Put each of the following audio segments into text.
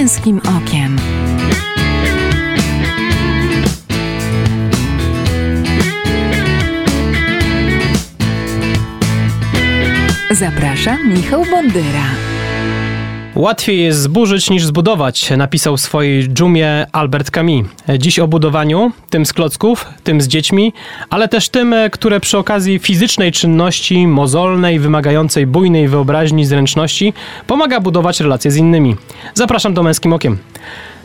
męskim okiem. Zapraszam Michał Bondyra. Łatwiej jest zburzyć niż zbudować, napisał w swojej dżumie Albert Camus. Dziś o budowaniu, tym z klocków, tym z dziećmi, ale też tym, które przy okazji fizycznej czynności, mozolnej, wymagającej bujnej wyobraźni, zręczności, pomaga budować relacje z innymi. Zapraszam do Męskim Okiem.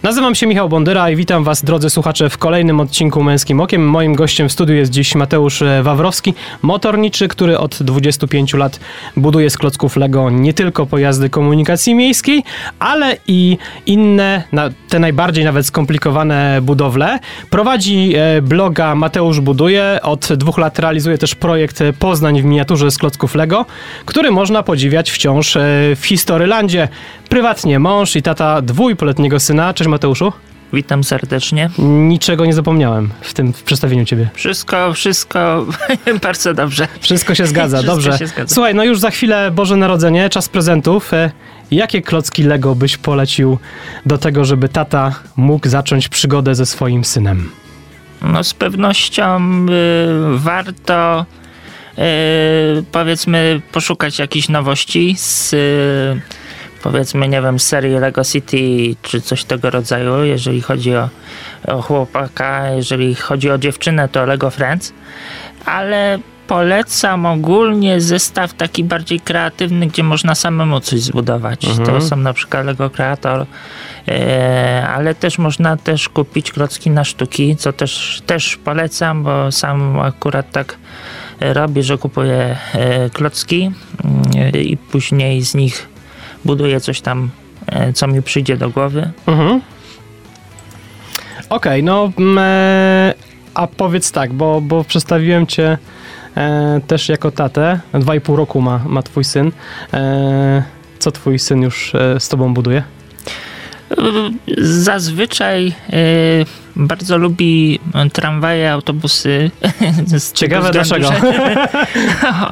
Nazywam się Michał Bondyra i witam Was, drodzy słuchacze, w kolejnym odcinku Męskim Okiem. Moim gościem w studiu jest dziś Mateusz Wawrowski, motorniczy, który od 25 lat buduje z klocków Lego nie tylko pojazdy komunikacji miejskiej, ale i inne, te najbardziej nawet skomplikowane budowle. Prowadzi e, bloga Mateusz Buduje, od dwóch lat realizuje też projekt Poznań w miniaturze z klocków Lego, który można podziwiać wciąż e, w Historylandzie. Prywatnie mąż i tata dwójpoletniego syna. Cześć Mateuszu. Witam serdecznie. Niczego nie zapomniałem w tym w przedstawieniu ciebie. Wszystko, wszystko bardzo dobrze. Wszystko się zgadza, wszystko dobrze. Się zgadza. Słuchaj, no już za chwilę Boże Narodzenie, czas prezentów. E, jakie klocki Lego byś polecił do tego, żeby tata mógł zacząć przygodę ze swoim synem? No z pewnością y, warto y, powiedzmy poszukać jakichś nowości z y, powiedzmy, nie wiem, serii Lego City czy coś tego rodzaju, jeżeli chodzi o, o chłopaka, jeżeli chodzi o dziewczynę, to Lego Friends, ale polecam ogólnie zestaw taki bardziej kreatywny, gdzie można samemu coś zbudować. Mhm. To są na przykład Lego Creator, e, ale też można też kupić klocki na sztuki, co też, też polecam, bo sam akurat tak robię, że kupuję e, klocki e, i później z nich buduję coś tam, e, co mi przyjdzie do głowy. Mhm. Okej, okay, no mm, e, a powiedz tak, bo, bo przedstawiłem cię e, też jako tatę. Dwa i pół roku ma, ma twój syn. E, co twój syn już e, z tobą buduje? Zazwyczaj e, bardzo lubi tramwaje, autobusy. Ciekawe dlaczego. no,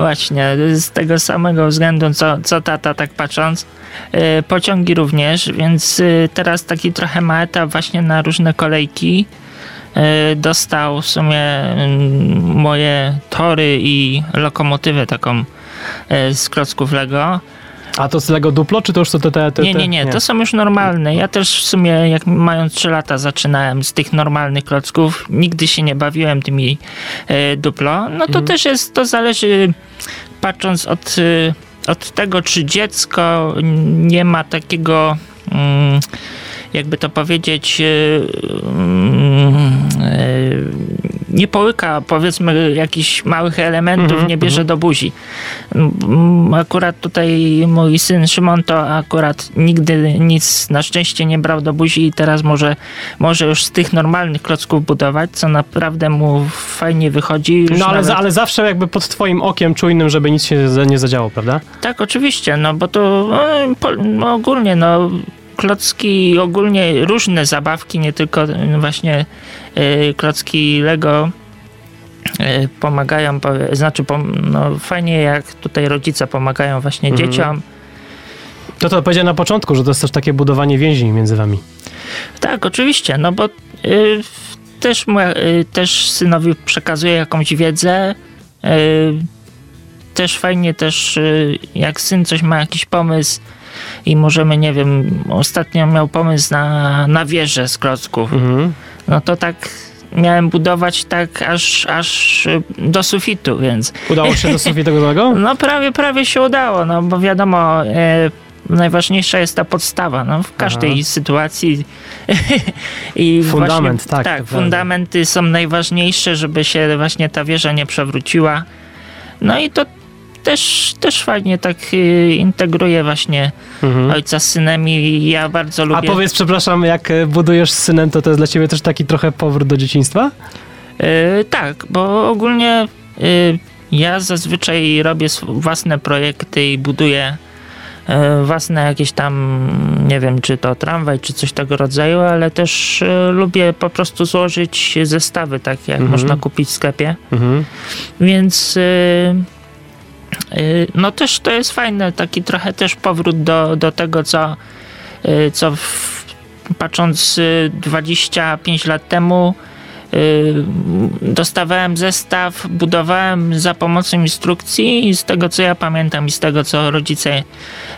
właśnie, z tego samego względu, co, co tata tak patrząc. E, pociągi również, więc e, teraz taki trochę ma etap właśnie na różne kolejki. Dostał w sumie mm, moje tory i lokomotywę taką z klocków Lego. A to z Lego Duplo, czy to już są te, te, te, Nie, nie, nie, to są już normalne. Ja też w sumie, jak mając 3 lata, zaczynałem z tych normalnych klocków. Nigdy się nie bawiłem tymi e, Duplo. No to mhm. też jest, to zależy, patrząc od, e, od tego, czy dziecko nie ma takiego... Mm, jakby to powiedzieć, e, mm, nie połyka powiedzmy jakichś małych elementów, mm -hmm, nie bierze mm -hmm. do buzi. Akurat tutaj mój syn Szymon to akurat nigdy nic na szczęście nie brał do buzi i teraz może, może już z tych normalnych klocków budować, co naprawdę mu fajnie wychodzi. no ale, nawet... ale zawsze jakby pod twoim okiem czujnym, żeby nic się nie zadziało, prawda? Tak, oczywiście, no bo to no, no, ogólnie no klocki, ogólnie różne zabawki, nie tylko właśnie klocki Lego y, pomagają, znaczy no, fajnie jak tutaj rodzice pomagają właśnie mhm. dzieciom. To to powiedziałem na początku, że to jest też takie budowanie więzi między wami. Tak, oczywiście, no bo y, też, y, też synowi przekazuję jakąś wiedzę. Y, też fajnie też, y, jak syn coś ma jakiś pomysł, i możemy, nie wiem, ostatnio miał pomysł na, na wieżę z klocków. Mhm. No to tak miałem budować tak aż, aż do sufitu, więc... Udało się do sufitu tego? No prawie, prawie się udało, no bo wiadomo... E, najważniejsza jest ta podstawa no, w każdej Aha. sytuacji. I Fundament, właśnie, tak. Tak, fundamenty są najważniejsze, żeby się właśnie ta wieża nie przewróciła. No i to też, też fajnie tak y, integruje właśnie mhm. ojca z synem i ja bardzo lubię. A powiedz, przepraszam, jak e, budujesz z synem, to to jest dla ciebie też taki trochę powrót do dzieciństwa? Yy, tak, bo ogólnie yy, ja zazwyczaj robię własne projekty i buduję własne jakieś tam, nie wiem, czy to tramwaj, czy coś tego rodzaju, ale też lubię po prostu złożyć zestawy, tak jak mhm. można kupić w sklepie. Mhm. Więc Y, no też to jest fajne, taki trochę też powrót do, do tego, co, y, co w, patrząc y, 25 lat temu y, dostawałem zestaw, budowałem za pomocą instrukcji i z tego co ja pamiętam i z tego co rodzice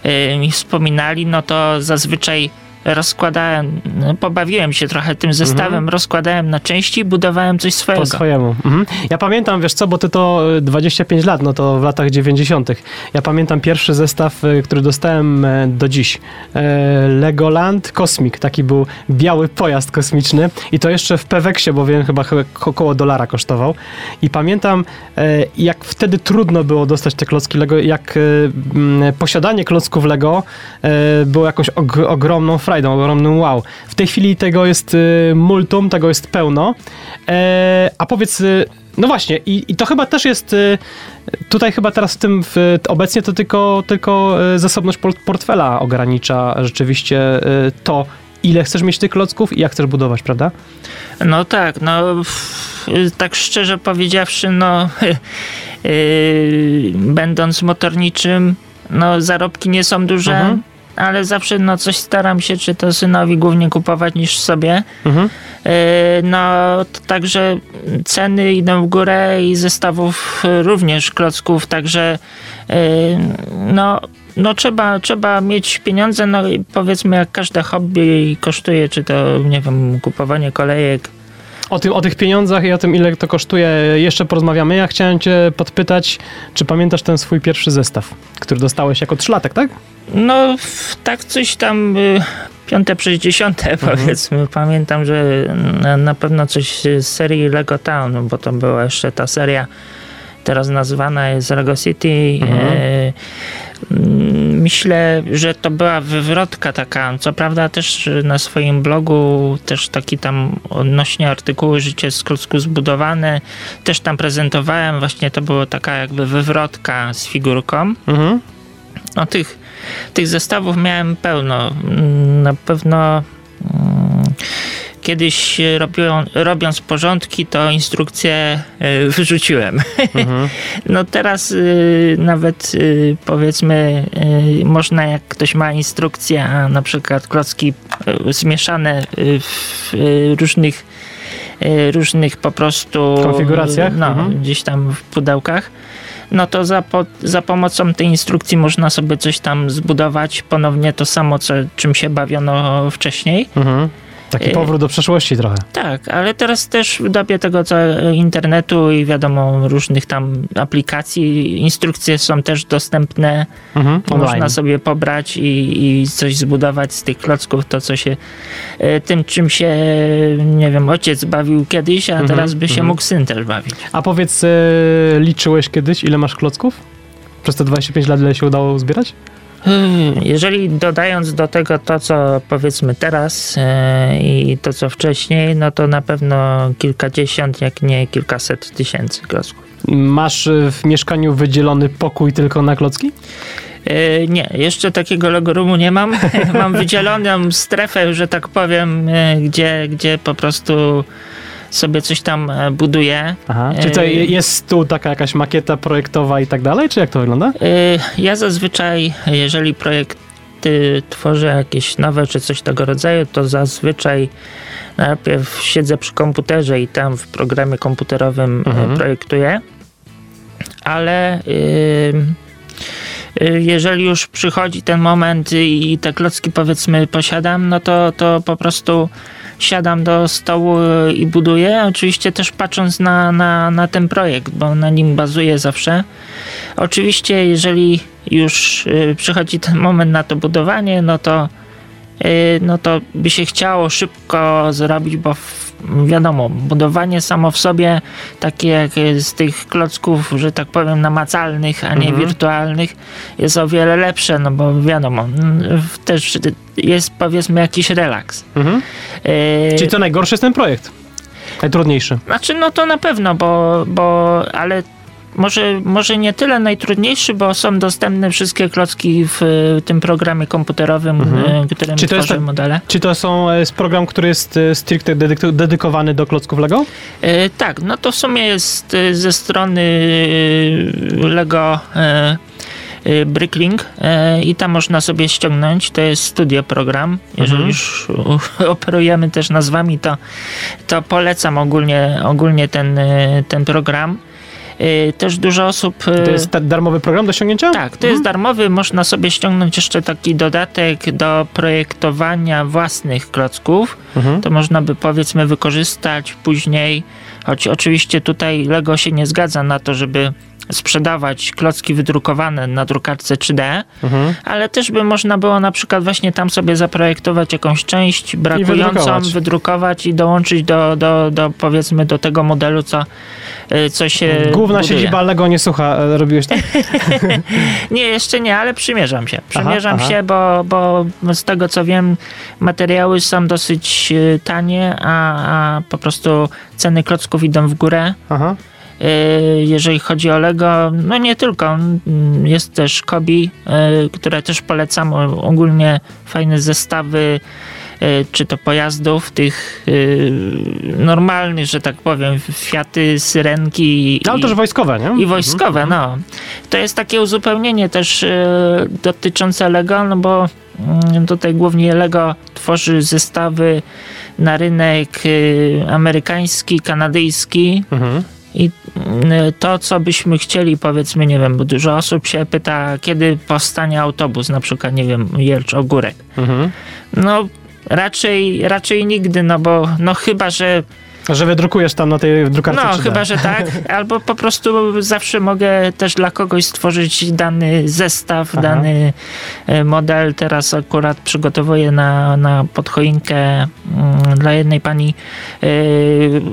y, mi wspominali, no to zazwyczaj rozkładałem, no, pobawiłem się trochę tym zestawem, rozkładałem na części i budowałem coś swojego. Po swojemu. Mhm. Ja pamiętam, wiesz co, bo ty to y, 25 lat, no to w latach 90. Ja pamiętam pierwszy zestaw, y, który dostałem e, do dziś. E, Legoland Cosmic, taki był biały pojazd kosmiczny i to jeszcze w Peweksie, bo wiem, chyba chyba około dolara kosztował. I pamiętam, e, jak wtedy trudno było dostać te klocki Lego, jak e, posiadanie klocków Lego e, było jakąś og- ogromną frajdą, ogromnym wow. W tej chwili tego jest y, multum, tego jest pełno. E, a powiedz, y, no właśnie, i, i to chyba też jest y, tutaj chyba teraz w tym, w, obecnie to tylko, tylko zasobność port- portfela ogranicza rzeczywiście to, ile chcesz mieć tych klocków i jak chcesz budować, prawda? No tak, no tak szczerze powiedziawszy, no yy, będąc motorniczym, no zarobki nie są duże, Mhm. Ale zawsze no coś staram się, czy to synowi głównie kupować niż sobie. Mhm. Yy, no także ceny idą w górę i zestawów również klocków, także yy, no, no trzeba, trzeba mieć pieniądze, no i powiedzmy jak każde hobby kosztuje, czy to nie wiem, kupowanie kolejek, O, tym, o tych pieniądzach i o tym, ile to kosztuje, jeszcze porozmawiamy. Ja chciałem cię podpytać, czy pamiętasz ten swój pierwszy zestaw, który dostałeś jako trzylatek, tak? No, tak coś tam y, piąte przez dziesiąte powiedzmy. Pamiętam, że na, na pewno coś z serii Lego Town, bo to była jeszcze ta seria, teraz nazywana jest Lego City. Mhm. E, mm, Myślę, że to była wywrotka taka, co prawda też na swoim blogu też taki tam odnośnie artykułu Życie z klocku zbudowane, też tam prezentowałem, właśnie to była taka jakby wywrotka z figurką. Mhm. No tych, tych zestawów miałem pełno. Mm, Na pewno mm, kiedyś robią, robiąc porządki, to instrukcje y, wyrzuciłem. Mhm. No teraz y, nawet powiedzmy można jak ktoś ma instrukcję, a na przykład klocki zmieszane w różnych różnych po prostu Konfiguracjach? no, Mhm. gdzieś tam w pudełkach no to za, po, za pomocą tej instrukcji można sobie coś tam zbudować ponownie to samo, co, czym się bawiono wcześniej. Mhm. Taki Y- powrót do przeszłości trochę. Tak, ale teraz też w dobie tego co internetu i wiadomo różnych tam aplikacji, instrukcje są też dostępne. Mhm. Można sobie pobrać i, i coś zbudować z tych klocków, to co się e, tym czym się nie wiem, ojciec bawił kiedyś, a Mhm, teraz by się mhm. mógł syn też bawić. A powiedz, e, liczyłeś kiedyś, ile masz klocków? Przez te 25 lat, ile się udało zbierać? Hmm, Jeżeli dodając do tego to, co powiedzmy teraz e, i to, co wcześniej, no to na pewno kilkadziesiąt, jak nie kilkaset tysięcy klocków. Masz e, w mieszkaniu wydzielony pokój tylko na klocki? E, Nie, jeszcze takiego logorumu nie mam. mam wydzieloną strefę, że tak powiem, gdzie, gdzie po prostu sobie coś tam e, buduję. Aha. Czy to E, jest tu taka jakaś makieta projektowa i tak dalej, czy jak to wygląda? E, Ja zazwyczaj, jeżeli projekty tworzę jakieś nowe czy coś tego rodzaju, to zazwyczaj najpierw siedzę przy komputerze i tam w programie komputerowym e, Mhm. projektuję. Ale jeżeli już przychodzi ten moment i te klocki powiedzmy posiadam, no to, to po prostu siadam do stołu i buduję. Oczywiście też patrząc na, na, na ten projekt, bo na nim bazuję zawsze. Oczywiście, jeżeli już y, przychodzi ten moment na to budowanie, no to y, no to by się chciało szybko zrobić, bo wiadomo, budowanie samo w sobie, takie jak z tych klocków, że tak powiem, namacalnych, a nie Mhm. wirtualnych, jest o wiele lepsze, no bo wiadomo, mm, też jest powiedzmy jakiś relaks. Mhm. Y, Czyli to najgorszy jest ten projekt? Najtrudniejszy. znaczy, no to na pewno, bo, bo ale może, może nie tyle najtrudniejszy, bo są dostępne wszystkie klocki w y, tym programie komputerowym, Mhm. y, którym Czy to jest tak- modele. Czy to są, e, jest program, który jest e, stricte dedyk- dedykowany do klocków Lego? E, tak, no to w sumie jest e, ze strony e, Lego e, Bricklink i tam można sobie ściągnąć. To jest studio program. Jeżeli Mhm. już operujemy też nazwami, to, to polecam ogólnie, ogólnie ten, ten program. Y, Też dużo osób. y, To jest darmowy program do ściągnięcia? tak, to jest darmowy. Można sobie ściągnąć jeszcze taki dodatek do projektowania własnych klocków. Mhm. To można by powiedzmy wykorzystać później. Choć oczywiście tutaj Lego się nie zgadza na to, żeby sprzedawać klocki wydrukowane na drukarce 3D, Mhm. ale też by można było na przykład właśnie tam sobie zaprojektować jakąś część brakującą, wydrukować. wydrukować i dołączyć do, do, do powiedzmy do tego modelu, co, y, co się Główna buduje. siedziba Lego nie słucha. E, Robiłeś tak? Nie, jeszcze nie, ale przymierzam się. Przymierzam aha. się, bo, bo z tego co wiem, materiały są dosyć y, tanie, a, a po prostu ceny klocków idą w górę. Aha. Y, Jeżeli chodzi o Lego, no nie tylko. mm, Jest też Kobi, y, które też polecam. Ogólnie fajne zestawy, y, czy to pojazdów, tych normalnych, że tak powiem, Fiaty, Syrenki. No, ale też wojskowe, nie? i wojskowe, no. To jest takie uzupełnienie też dotyczące Lego, no bo mm, tutaj głównie Lego tworzy zestawy na rynek amerykański, kanadyjski Mhm. I mm, to, co byśmy chcieli, powiedzmy, nie wiem, bo dużo osób się pyta, kiedy powstanie autobus, na przykład, nie wiem, Jelcz Ogórek. Mhm. No, raczej, raczej nigdy, no bo, no chyba, że Że wydrukujesz tam na tej drukarce No, 3D. chyba, że tak. Albo po prostu zawsze mogę też dla kogoś stworzyć dany zestaw, Aha. dany e, model. Teraz akurat przygotowuję na, na podchoinkę mm, dla jednej pani e,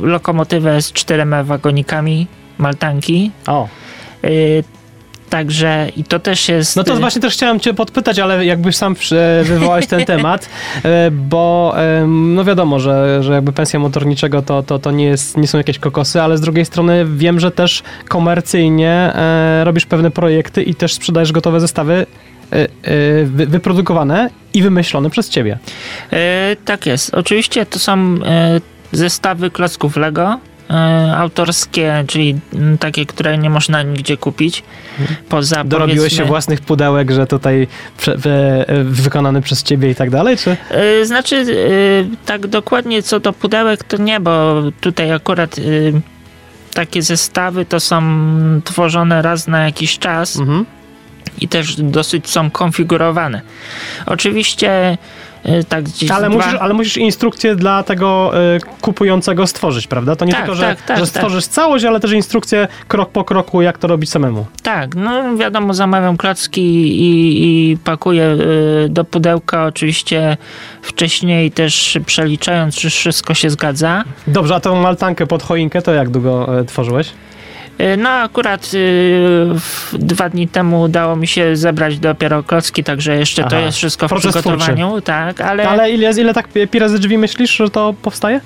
lokomotywę z czterema wagonikami Maltanki. O. E, Także i to też jest. No to e, właśnie też chciałem cię podpytać, ale jakbyś sam przy- wywołałeś ten temat, e, bo no wiadomo, że, że jakby pensja motorniczego to, to, to nie, jest, nie są jakieś kokosy, ale z drugiej strony wiem, że też komercyjnie e, robisz pewne projekty i też sprzedajesz gotowe zestawy e, e, wy, wyprodukowane i wymyślone przez ciebie. E, tak jest. Oczywiście to są e, zestawy klocków Lego. E, autorskie, czyli takie, które nie można nigdzie kupić. Poza Dorobiłeś się własnych pudełek, że tutaj prze, wykonany przez ciebie i tak dalej, czy? E, Znaczy, e, tak dokładnie co do pudełek to nie, bo tutaj akurat takie zestawy to są tworzone raz na jakiś czas Mhm. i też dosyć są konfigurowane. Oczywiście tak gdzieś Ale dwa- musisz, ale musisz instrukcję dla tego y, kupującego stworzyć, prawda? To nie Tak, tylko, że, tak, tak, że tak. stworzysz całość, ale też instrukcję krok po kroku, jak to robić samemu. Tak, no wiadomo, zamawiam klocki i, i pakuję y, do pudełka oczywiście wcześniej też przeliczając, czy wszystko się zgadza. Dobrze, a tą maltankę pod choinkę to jak długo y, tworzyłeś? Y, No akurat y, dwa dni temu udało mi się zebrać dopiero klocki, także jeszcze to Aha, jest wszystko w proces przygotowaniu, tak, ale, Ale ile, ile tak pi razy drzwi myślisz, że to powstaje?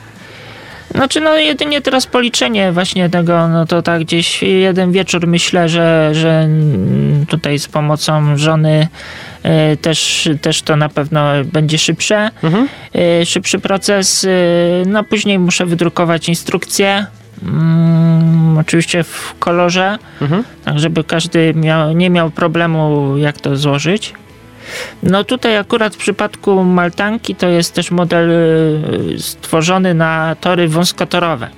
znaczy no jedynie teraz policzenie właśnie tego, no to tak gdzieś jeden wieczór myślę, że, że tutaj z pomocą żony y, też, też to na pewno będzie szybsze. Mhm. y, szybszy proces. No później muszę wydrukować instrukcję. Mm, oczywiście w kolorze, Mhm. tak żeby każdy miał, nie miał problemu jak to złożyć. No tutaj akurat w przypadku Maltanki to jest też model y, stworzony na tory wąskotorowe.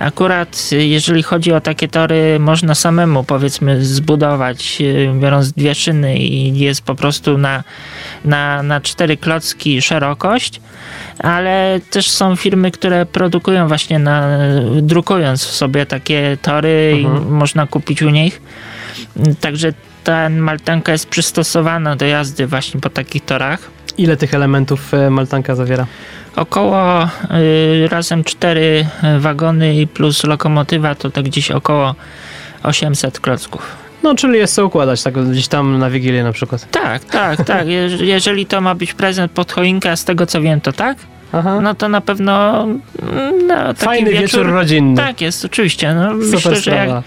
Akurat y, jeżeli chodzi o takie tory, można samemu powiedzmy zbudować, y, biorąc dwie szyny i jest po prostu na, na, na cztery klocki szerokość, ale też są firmy, które produkują właśnie na, drukując sobie takie tory i Mhm. można kupić u nich. Także ta maltanka jest przystosowana do jazdy właśnie po takich torach. Ile tych elementów y, maltanka zawiera? Około y, razem cztery wagony i plus lokomotywa to tak gdzieś około 800 klocków. No, czyli jest co układać, tak gdzieś tam na Wigilię na przykład. Tak, tak, tak. Je- Jeżeli to ma być prezent pod choinkę, z tego co wiem, to tak, Aha. no to na pewno mm, no, Fajny wieczór, rodzinny. Tak jest, oczywiście. No, Super myślę, że jak sprawa.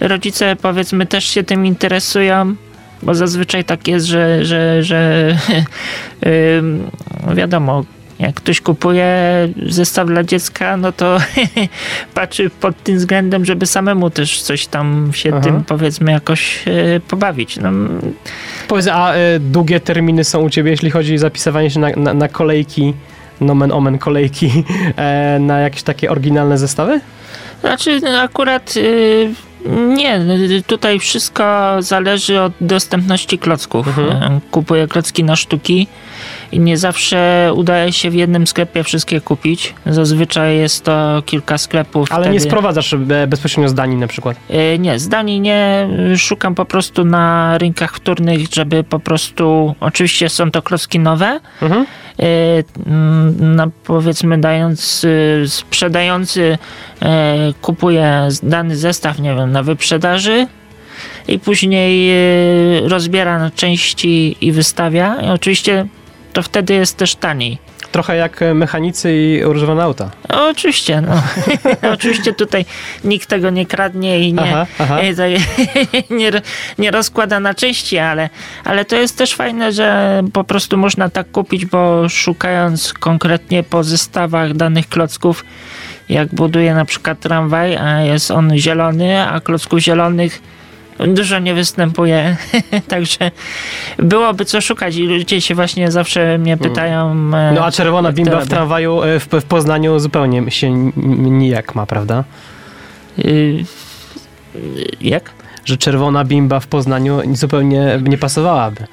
Rodzice powiedzmy też się tym interesują, bo zazwyczaj tak jest, że, że, że ym, wiadomo, jak ktoś kupuje zestaw dla dziecka, no to patrzy pod tym względem, żeby samemu też coś tam się Aha. tym powiedzmy jakoś e, pobawić. No, Powiedz, a y, długie terminy są u ciebie, jeśli chodzi o zapisywanie się na, na, na kolejki, nomen omen kolejki, e, na jakieś takie oryginalne zestawy? Znaczy, no, akurat y, nie, tutaj wszystko zależy od dostępności klocków. Mhm. Kupuję klocki na sztuki i nie zawsze udaje się w jednym sklepie wszystkie kupić. Zazwyczaj jest to kilka sklepów. Ale wtedy... nie sprowadzasz e, bezpośrednio z Danii na przykład. Y, Nie, z Danii nie. Szukam po prostu na rynkach wtórnych, żeby po prostu. Oczywiście są to klocki nowe. Mhm. mm, No, powiedzmy, dając sprzedający kupuje dany zestaw, nie wiem, na wyprzedaży i później rozbiera na części i wystawia. I oczywiście to wtedy jest też taniej. Trochę jak e, mechanicy i używane auta. No, oczywiście, no. oczywiście tutaj nikt tego nie kradnie i nie, Aha, aha. nie, nie, nie rozkłada na części, ale, ale to jest też fajne, że po prostu można tak kupić, bo szukając konkretnie po zestawach danych klocków, jak buduję na przykład tramwaj, a jest on zielony, a klocków zielonych dużo nie występuje, także byłoby co szukać i ludzie się właśnie zawsze mnie pytają. e, No a czerwona bimba w tramwaju e, w, w Poznaniu zupełnie się nijak ma, prawda? Y, Jak? Że czerwona bimba w Poznaniu zupełnie nie pasowałaby.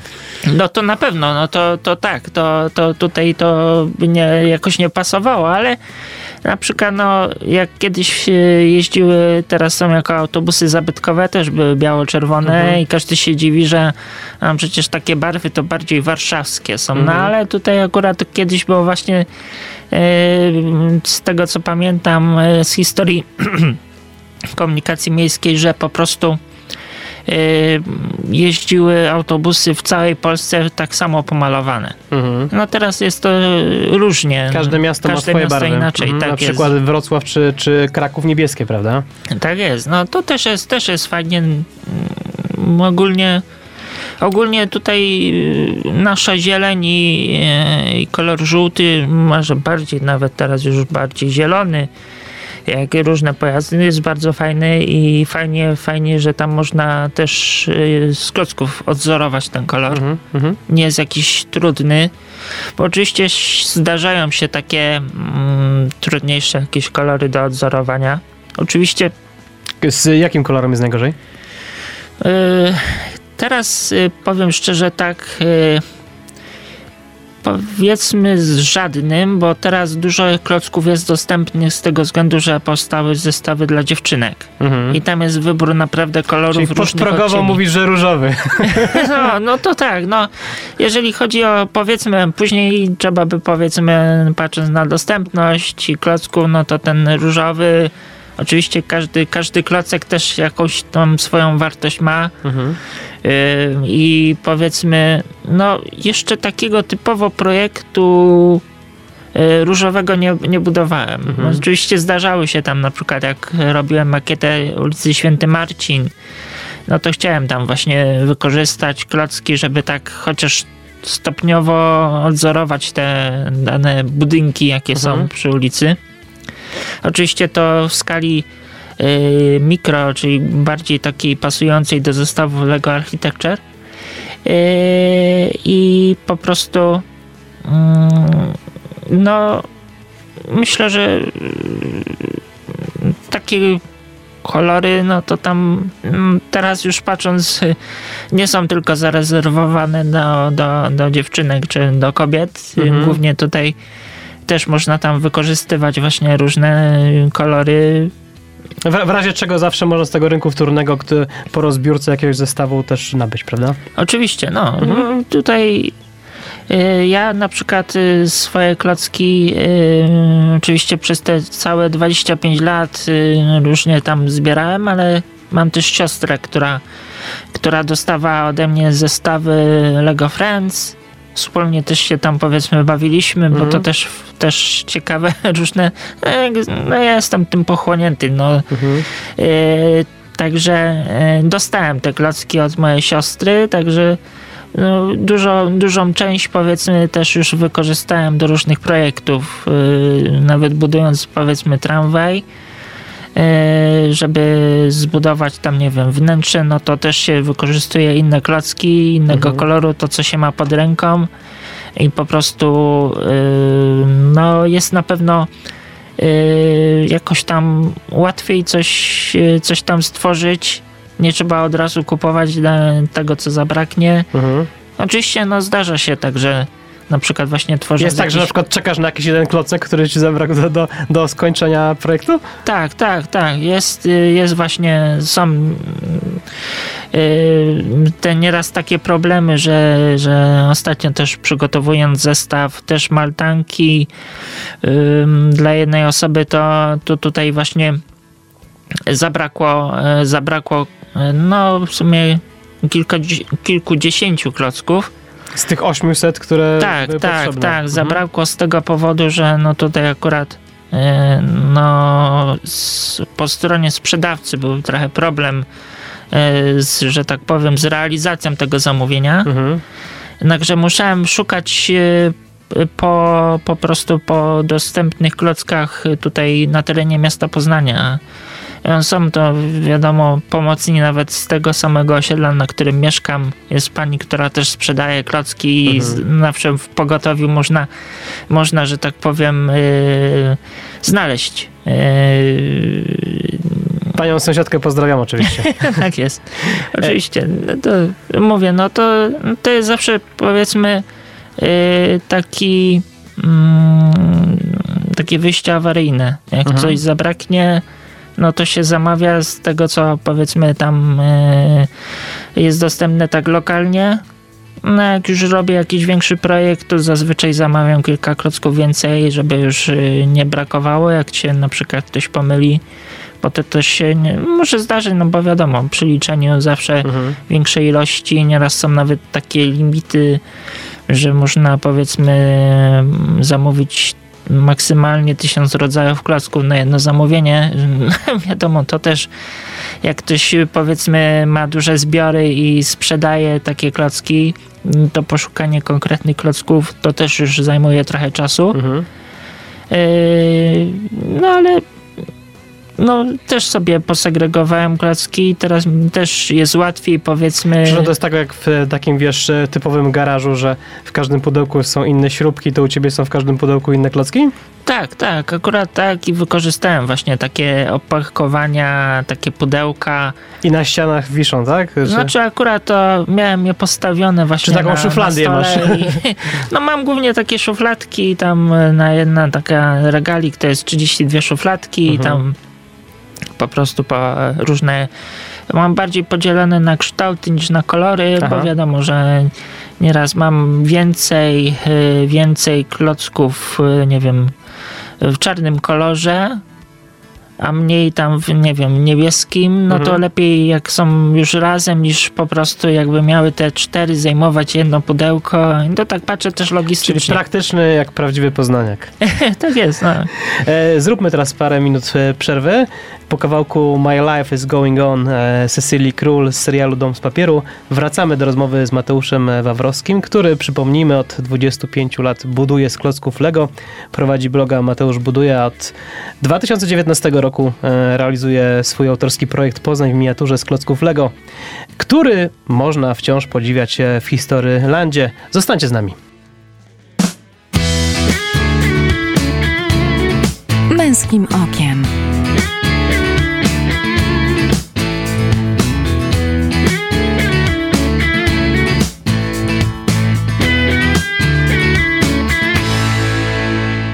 No to na pewno, no to, to tak, to, to tutaj to nie, jakoś nie pasowało, ale na przykład no jak kiedyś e, jeździły, teraz są jako autobusy zabytkowe, też były biało-czerwone Mhm. i każdy się dziwi, że a przecież takie barwy to bardziej warszawskie są, no Mhm. ale tutaj akurat kiedyś było właśnie e, z tego co pamiętam e, z historii komunikacji miejskiej, że po prostu jeździły autobusy w całej Polsce tak samo pomalowane. Mhm. No teraz jest to różnie. Każde miasto ma Każde swoje miasto barwy. inaczej, Mhm, tak Na jest. przykład Wrocław czy, czy Kraków niebieskie, prawda? Tak jest. No to też jest, też jest fajnie. Mm, Ogólnie Ogólnie tutaj y, nasza zieleń i, y, i kolor żółty, może bardziej, nawet teraz już bardziej zielony, jak różne pojazdy, jest bardzo fajny i fajnie, fajnie, że tam można też y, z klocków odzorować ten kolor. Mhm. Mhm. Nie jest jakiś trudny, bo oczywiście zdarzają się takie mm, trudniejsze jakieś kolory do odzorowania. Oczywiście Z jakim kolorem jest najgorzej? Yy, Teraz y, powiem szczerze tak. y, Powiedzmy z żadnym, bo teraz dużo klocków jest dostępnych z tego względu, że powstały zestawy dla dziewczynek. Mhm. I tam jest wybór naprawdę kolorów Czyli różnych odcieni. mówisz, że różowy. No, no to tak, no. Jeżeli chodzi o powiedzmy, później trzeba by powiedzmy, patrząc na dostępność i klocków, no to ten różowy, oczywiście każdy, każdy klocek też jakąś tam swoją wartość ma. Mhm. Yy, I powiedzmy, no jeszcze takiego typowo projektu yy, różowego nie, nie budowałem. Mhm. No, oczywiście zdarzały się tam na przykład jak robiłem makietę ulicy Święty Marcin, no to chciałem tam właśnie wykorzystać klocki, żeby tak chociaż stopniowo odzorować te dane budynki, jakie Mhm. są przy ulicy. Oczywiście to w skali y, mikro, czyli bardziej takiej pasującej do zestawu LEGO Architecture. Y, I po prostu mm, no myślę, że y, takie kolory, no to tam mm, teraz już patrząc nie są tylko zarezerwowane do, do, do dziewczynek czy do kobiet. Mhm. Głównie tutaj też można tam wykorzystywać właśnie różne y, kolory. W, razie czego zawsze można z tego rynku wtórnego który po rozbiórce jakiegoś zestawu też nabyć, prawda? Oczywiście, no. Mhm. no, Tutaj y, ja na przykład y, swoje klocki y, oczywiście przez te całe 25 lat różnie tam zbierałem, ale mam też siostrę, która, która dostawała ode mnie zestawy Lego Friends. Wspólnie też się tam powiedzmy bawiliśmy, bo Mhm. to też, też ciekawe różne. e, No ja jestem tym pochłonięty. No, Mhm. E, Także e, dostałem te klocki od mojej siostry, także no, dużo, dużą część powiedzmy też już wykorzystałem do różnych projektów, yy, nawet budując powiedzmy tramwaj, żeby zbudować tam, nie wiem, wnętrze, no to też się wykorzystuje inne klocki, innego Mhm. koloru, to co się ma pod ręką i po prostu yy, no jest na pewno yy, jakoś tam łatwiej coś, yy, coś tam stworzyć. Nie trzeba od razu kupować e, tego, co zabraknie. Mhm. Oczywiście no, zdarza się tak, że na przykład właśnie tworząc Jest tak, że na jakiś- przykład czekasz na jakiś jeden klocek, który ci zabrakł do, do, do skończenia projektu? Tak, tak, tak. Jest, y, jest właśnie, są y, te nieraz takie problemy, że, że ostatnio też przygotowując zestaw też maltanki dla jednej osoby, to, to tutaj właśnie zabrakło, e, zabrakło no w sumie kilka, kilkudziesięciu klocków. Z tych 800, które Tak, były tak, potrzebne. tak. Mhm. Zabrakło z tego powodu, że no tutaj akurat e, no z, po stronie sprzedawcy był trochę problem e, z, że tak powiem, z realizacją tego zamówienia. Mhm. Jednakże musiałem szukać e, po, po prostu po dostępnych klockach tutaj na terenie miasta Poznania. E, Są to, wiadomo, pomocni nawet z tego samego osiedla, na którym mieszkam. Jest pani, która też sprzedaje klocki i z- zawsze w pogotowiu można, można że tak powiem, e, znaleźć. E, Panią sąsiadkę pozdrawiam oczywiście. tak jest. Oczywiście. No to mówię, no to, to jest zawsze powiedzmy yy, taki mm, takie wyjście awaryjne. Jak Mhm. coś zabraknie, no to się zamawia z tego, co powiedzmy tam yy, jest dostępne tak lokalnie. No jak już robię jakiś większy projekt, to zazwyczaj zamawiam kilka klocków więcej, żeby już yy, nie brakowało, jak się na przykład ktoś pomyli, bo to też się nie, może zdarzyć, no bo wiadomo, przy liczeniu zawsze Mhm. większej ilości, nieraz są nawet takie limity, że można powiedzmy mm, zamówić maksymalnie tysiąc rodzajów klocków na jedno zamówienie. Wiadomo, to też jak ktoś powiedzmy ma duże zbiory i sprzedaje takie klocki, to poszukanie konkretnych klocków to też już zajmuje trochę czasu. Mhm. Yy, No ale no, też sobie posegregowałem klocki, teraz mi też jest łatwiej powiedzmy. Czy to jest tak jak w takim, wiesz, typowym garażu, że w każdym pudełku są inne śrubki, to u ciebie są w każdym pudełku inne klocki? Tak, tak, akurat tak i wykorzystałem właśnie takie opakowania, takie pudełka. I na ścianach wiszą, tak? Że... Znaczy akurat to miałem je postawione właśnie Czy taką na, szufladę na stole I, no mam głównie takie szufladki, tam na jedna taka regalik to jest 32 szufladki i Mhm. tam po prostu po różne mam bardziej podzielone na kształty niż na kolory, Aha. bo wiadomo, że nieraz mam więcej, y, więcej klocków, y, nie wiem, w czarnym kolorze, a mniej tam w, nie wiem, niebieskim, no to Mhm. lepiej jak są już razem, niż po prostu jakby miały te cztery zajmować jedno pudełko. To tak patrzę też Czyli logistycznie. praktyczny jak prawdziwy poznaniak. tak jest, no. E, zróbmy teraz parę minut e, przerwy. Po kawałku My Life is Going On e, Cecilii Król z serialu Dom z Papieru wracamy do rozmowy z Mateuszem Wawrowskim, który przypomnijmy od 25 lat buduje z klocków Lego. Prowadzi bloga Mateusz Buduje, od 2019 roku e, realizuje swój autorski projekt Poznań w miniaturze z klocków Lego, który można wciąż podziwiać w Historylandzie. Zostańcie z nami. Męskim okiem.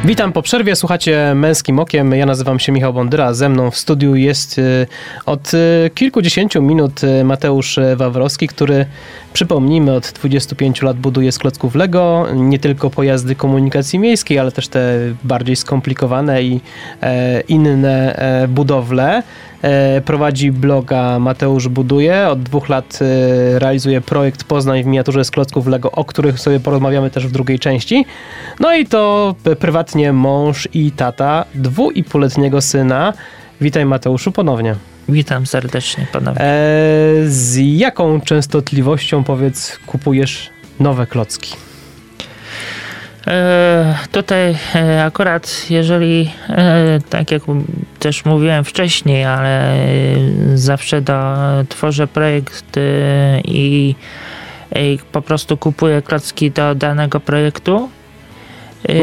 Witam po przerwie, słuchacie Męskim Okiem. Ja nazywam się Michał Bondyra. Ze mną w studiu jest y, od y, kilkudziesięciu minut y, Mateusz Wawrowski, który, przypomnijmy, od 25 lat buduje z klocków Lego nie tylko pojazdy komunikacji miejskiej, ale też te bardziej skomplikowane i e, inne e, budowle. E, prowadzi bloga Mateusz Buduje. Od dwóch lat e, realizuje projekt Poznań w miniaturze z klocków Lego, o których sobie porozmawiamy też w drugiej części. No i to prywatnie mąż i tata dwu i półletniego syna. Witaj Mateuszu ponownie. Witam serdecznie ponownie. E, z jaką częstotliwością, powiedz, kupujesz nowe klocki? E, tutaj e, akurat, jeżeli, e, tak jak też mówiłem wcześniej, ale zawsze do, tworzę projekt i, i po prostu kupuję klocki do danego projektu.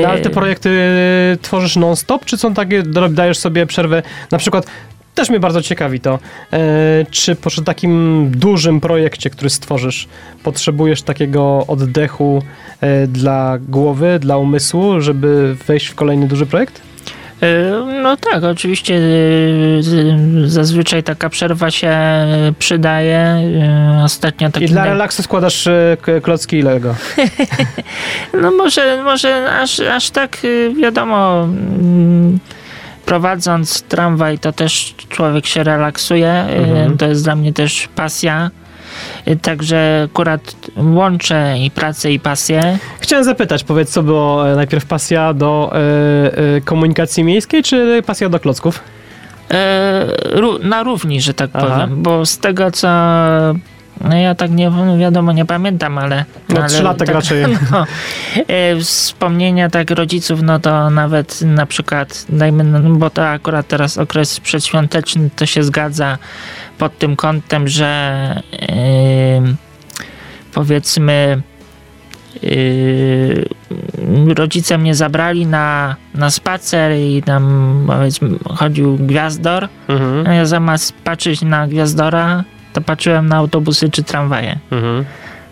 No, ale te projekty tworzysz non-stop, czy są takie, dajesz sobie przerwę, na przykład, też mnie bardzo ciekawi to, e, czy przy takim dużym projekcie, który stworzysz, potrzebujesz takiego oddechu e, dla głowy, dla umysłu, żeby wejść w kolejny duży projekt? E, No tak, oczywiście zazwyczaj taka przerwa się przydaje. Ostatnio taki I dla relaksu składasz klocki i Lego. No może, może aż, aż tak wiadomo, mm, prowadząc tramwaj to też człowiek się relaksuje. y, Mhm. To jest dla mnie też pasja. Y, Także akurat łączę i pracę i pasję. Chciałem zapytać, powiedz, co było e, najpierw pasja do e, e, komunikacji miejskiej, czy pasja do klocków? Ró- na równi, że tak Aha. powiem, bo z tego co no ja tak nie no wiadomo, nie pamiętam, ale. No, ale trzylatek tak, raczej. No, e, wspomnienia tak rodziców, no to nawet na przykład, dajmy, no, bo to akurat teraz okres przedświąteczny, to się zgadza pod tym kątem, że powiedzmy. e, rodzice mnie zabrali na, na spacer i tam powiedzmy chodził gwiazdor, Mhm. a ja zamiast patrzeć na gwiazdora, to patrzyłem na autobusy czy tramwaje. Mhm.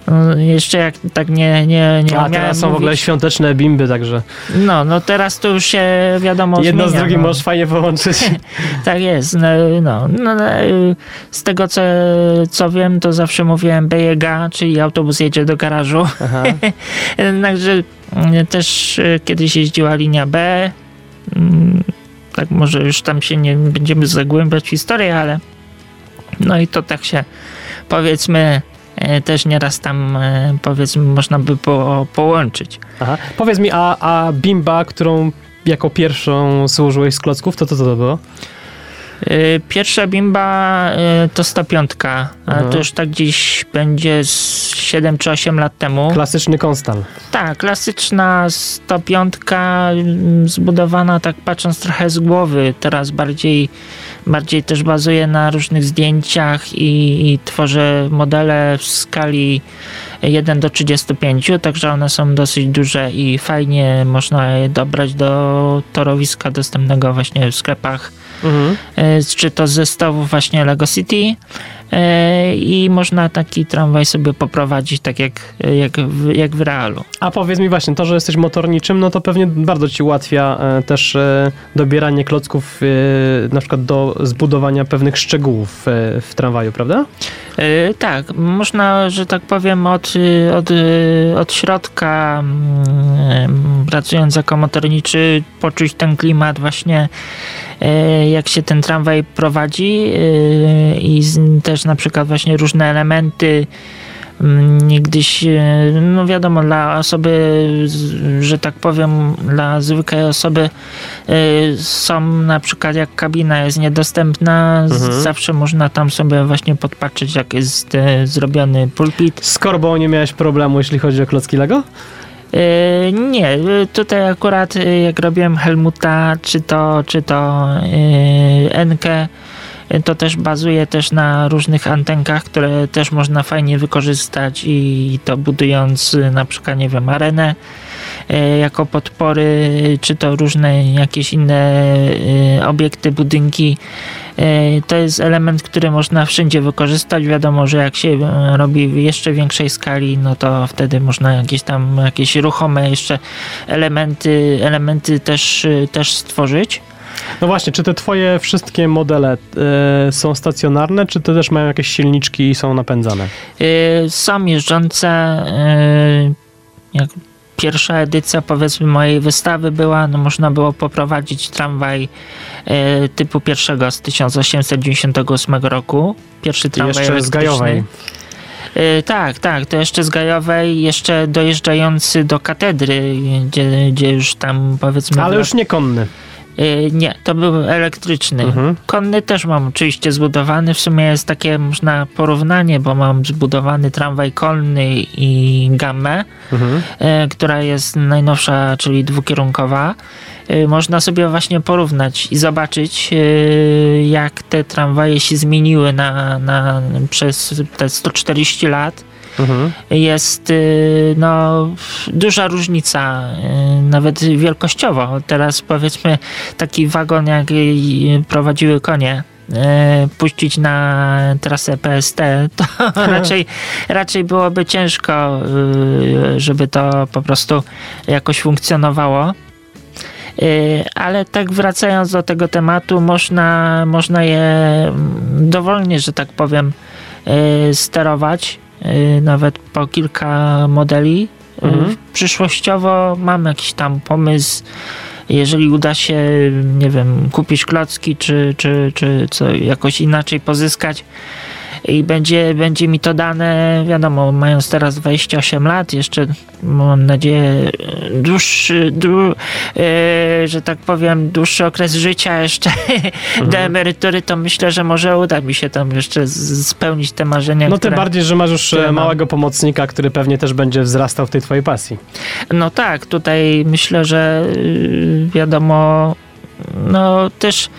No, jeszcze jak tak nie, nie, nie A teraz są w ogóle mówić. świąteczne bimby, także No, no teraz to już się wiadomo jedno z zmienia, drugim no. możesz fajnie połączyć. Tak jest. No, no, no, no, z tego co, co wiem, to zawsze mówiłem BJG, czyli autobus jedzie do garażu. Także mm, też e, kiedyś jeździła linia B. Mm, Tak może już tam się nie będziemy zagłębiać w historię, ale no i to tak się powiedzmy e, też nieraz tam e, powiedzmy można by po, połączyć. Aha. Powiedz mi, a, a bimba, którą jako pierwszą służyłeś z klocków, to co to, to było? E, Pierwsza bimba to 105, ale Mhm. to już tak gdzieś będzie z 7 czy 8 lat temu. Klasyczny konstal. Tak, klasyczna 105 mm, zbudowana tak patrząc trochę z głowy. Teraz bardziej, bardziej też bazuje na różnych zdjęciach i, i tworzę modele w skali 1 do 35, także one są dosyć duże i fajnie można je dobrać do torowiska dostępnego właśnie w sklepach Mhm. e, czy to z zestawów właśnie Lego City e, i można taki tramwaj sobie poprowadzić tak jak, jak, w, jak w realu. A powiedz mi właśnie, to, że jesteś motorniczym, no to pewnie bardzo ci ułatwia e, też dobieranie klocków na przykład do zbudowania pewnych szczegółów w tramwaju, prawda? Tak, można, że tak powiem, od, od, od środka mm, pracując jako motorniczy poczuć ten klimat właśnie jak się ten tramwaj prowadzi e, i też na przykład właśnie różne elementy mm, niegdyś, e, no wiadomo, dla osoby, że tak powiem, dla zwykłej osoby e, są na przykład jak kabina jest niedostępna, Mhm. zawsze można tam sobie właśnie podpatrzeć, jak jest e, zrobiony pulpit. Z korbą nie miałeś problemu, jeśli chodzi o klocki Lego? E, Nie, tutaj akurat e, jak robiłem Helmuta, czy to, czy to Enkę, e, to też bazuje też na różnych antenkach, które też można fajnie wykorzystać i to budując na przykład, nie wiem, arenę jako podpory, czy to różne jakieś inne e, obiekty, budynki. E, To jest element, który można wszędzie wykorzystać. Wiadomo, że jak się e, robi w jeszcze większej skali, no to wtedy można jakieś tam jakieś ruchome jeszcze elementy, elementy też, e, też stworzyć. No właśnie, czy te twoje wszystkie modele e, są stacjonarne, czy te też mają jakieś silniczki i są napędzane? Y, Są jeżdżące, y, jak pierwsza edycja powiedzmy mojej wystawy była, no można było poprowadzić tramwaj y, typu pierwszego z 1898 roku. Pierwszy tramwaj Jeszcze z gajowej. Y, Tak, tak, to jeszcze z Gajowej, jeszcze dojeżdżający do katedry, gdzie, gdzie już tam powiedzmy... Ale już nie konny. Y, nie, to był elektryczny. Mhm. Konny też mam oczywiście zbudowany. W sumie jest takie można porównanie, bo mam zbudowany tramwaj konny i gamę, Mhm. y, która jest najnowsza, czyli dwukierunkowa. Y, Można sobie właśnie porównać i zobaczyć, jak te tramwaje się zmieniły na, na, przez te 140 lat Mhm. jest y, no, duża różnica, y, nawet wielkościowo. Teraz powiedzmy taki wagon, jak y, prowadziły konie, puścić na trasę PST, to raczej, raczej byłoby ciężko, żeby to po prostu jakoś funkcjonowało. Ale tak wracając do tego tematu, można, można je mm, dowolnie, że tak powiem, sterować, nawet po kilka modeli. Y, Mhm. Przyszłościowo mam jakiś tam pomysł, jeżeli uda się, nie wiem, kupić klocki, czy, czy, czy co jakoś inaczej pozyskać i będzie, będzie mi to dane, wiadomo, mając teraz 28 lat, jeszcze mam nadzieję dłuższy, dłu, e, że tak powiem, dłuższy okres życia jeszcze do emerytury, to myślę, że może uda mi się tam jeszcze spełnić te marzenia, No tym bardziej, że masz już e, małego pomocnika, który pewnie też będzie wzrastał w tej twojej pasji. No tak, tutaj myślę, że y, wiadomo, no też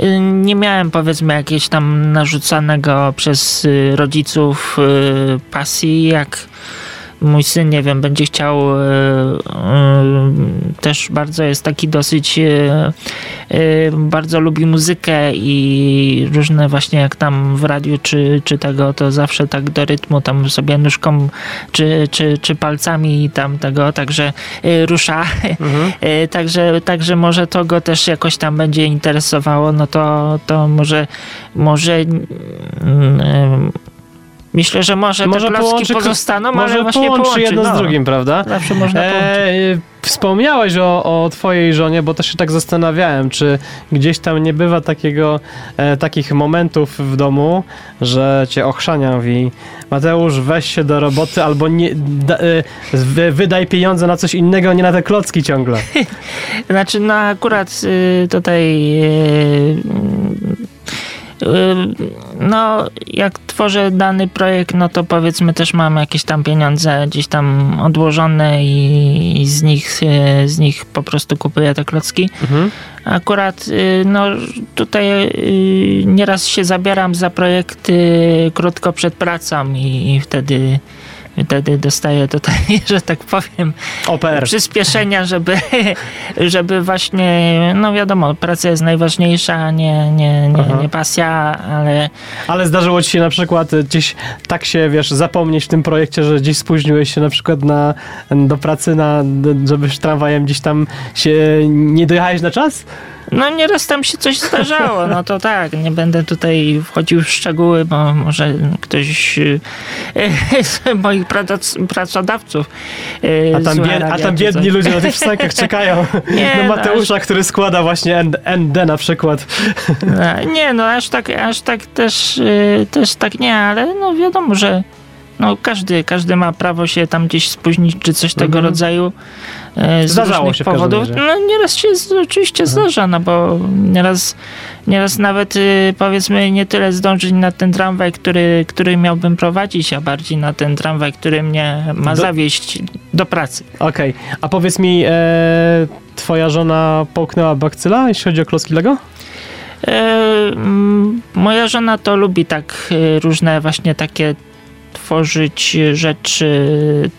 y, nie miałem powiedzmy jakiegoś tam narzucanego przez y, rodziców y, pasji, jak mój syn, nie wiem, będzie chciał, y, y, też bardzo jest taki dosyć, y, bardzo lubi muzykę i różne właśnie jak tam w radiu czy, czy tego, to zawsze tak do rytmu tam sobie nóżką czy, czy, czy palcami tam tego, także rusza. Mhm. Także, także może to go też jakoś tam będzie interesowało, no to, to może, może mm, myślę, że może, Może te połączy- pozostaną, Może ale właśnie połączy połączy, jedno no. z drugim, prawda? Zawsze można połączyć. E, wspomniałeś o, o twojej żonie, bo też się tak zastanawiałem, czy gdzieś tam nie bywa takiego, e, takich momentów w domu, że cię ochrzania mówi Mateusz, weź się do roboty albo nie, da, e, wy- wydaj pieniądze na coś innego, nie na te klocki ciągle. Znaczy, no akurat y, tutaj y, no jak tworzę dany projekt, no to powiedzmy też mam jakieś tam pieniądze gdzieś tam odłożone i, i z nich y, z nich po prostu kupuję te klocki. Mhm. Akurat y, no tutaj y, nieraz się zabieram za projekty krótko przed pracą i, i wtedy wtedy dostaję tutaj, że tak powiem, OPR. przyspieszenia, żeby, żeby właśnie, no wiadomo, praca jest najważniejsza, nie, nie, nie, Aha. nie pasja, ale Ale zdarzyło ci się na przykład gdzieś tak się, wiesz, zapomnieć w tym projekcie, że gdzieś spóźniłeś się na przykład na, do pracy, na, żebyś tramwajem gdzieś tam się nie dojechałeś na czas? No nieraz tam się coś zdarzało, no to tak, nie będę tutaj wchodził w szczegóły, bo może ktoś y, z moich pracodawców y, A tam, bied, a tam biedni ludzie na tych przystankach czekają Nie, na no, Mateusza, który składa właśnie ND na przykład. No, Nie, no aż tak, aż tak też, y, też tak nie, ale no wiadomo, że no każdy, każdy ma prawo się tam gdzieś spóźnić, czy coś tego Mhm. rodzaju. Y, Z Zdarzało się powodów. No nieraz się oczywiście zdarza, no bo nieraz, nieraz nawet y, powiedzmy nie tyle zdążyć na ten tramwaj, który, który miałbym prowadzić, a bardziej na ten tramwaj, który mnie ma Do- zawieźć do pracy. Okej, a powiedz mi, e, twoja żona połknęła bakcyla, jeśli chodzi o klocki Lego? E, Moja żona to lubi tak e, różne właśnie takie tworzyć rzeczy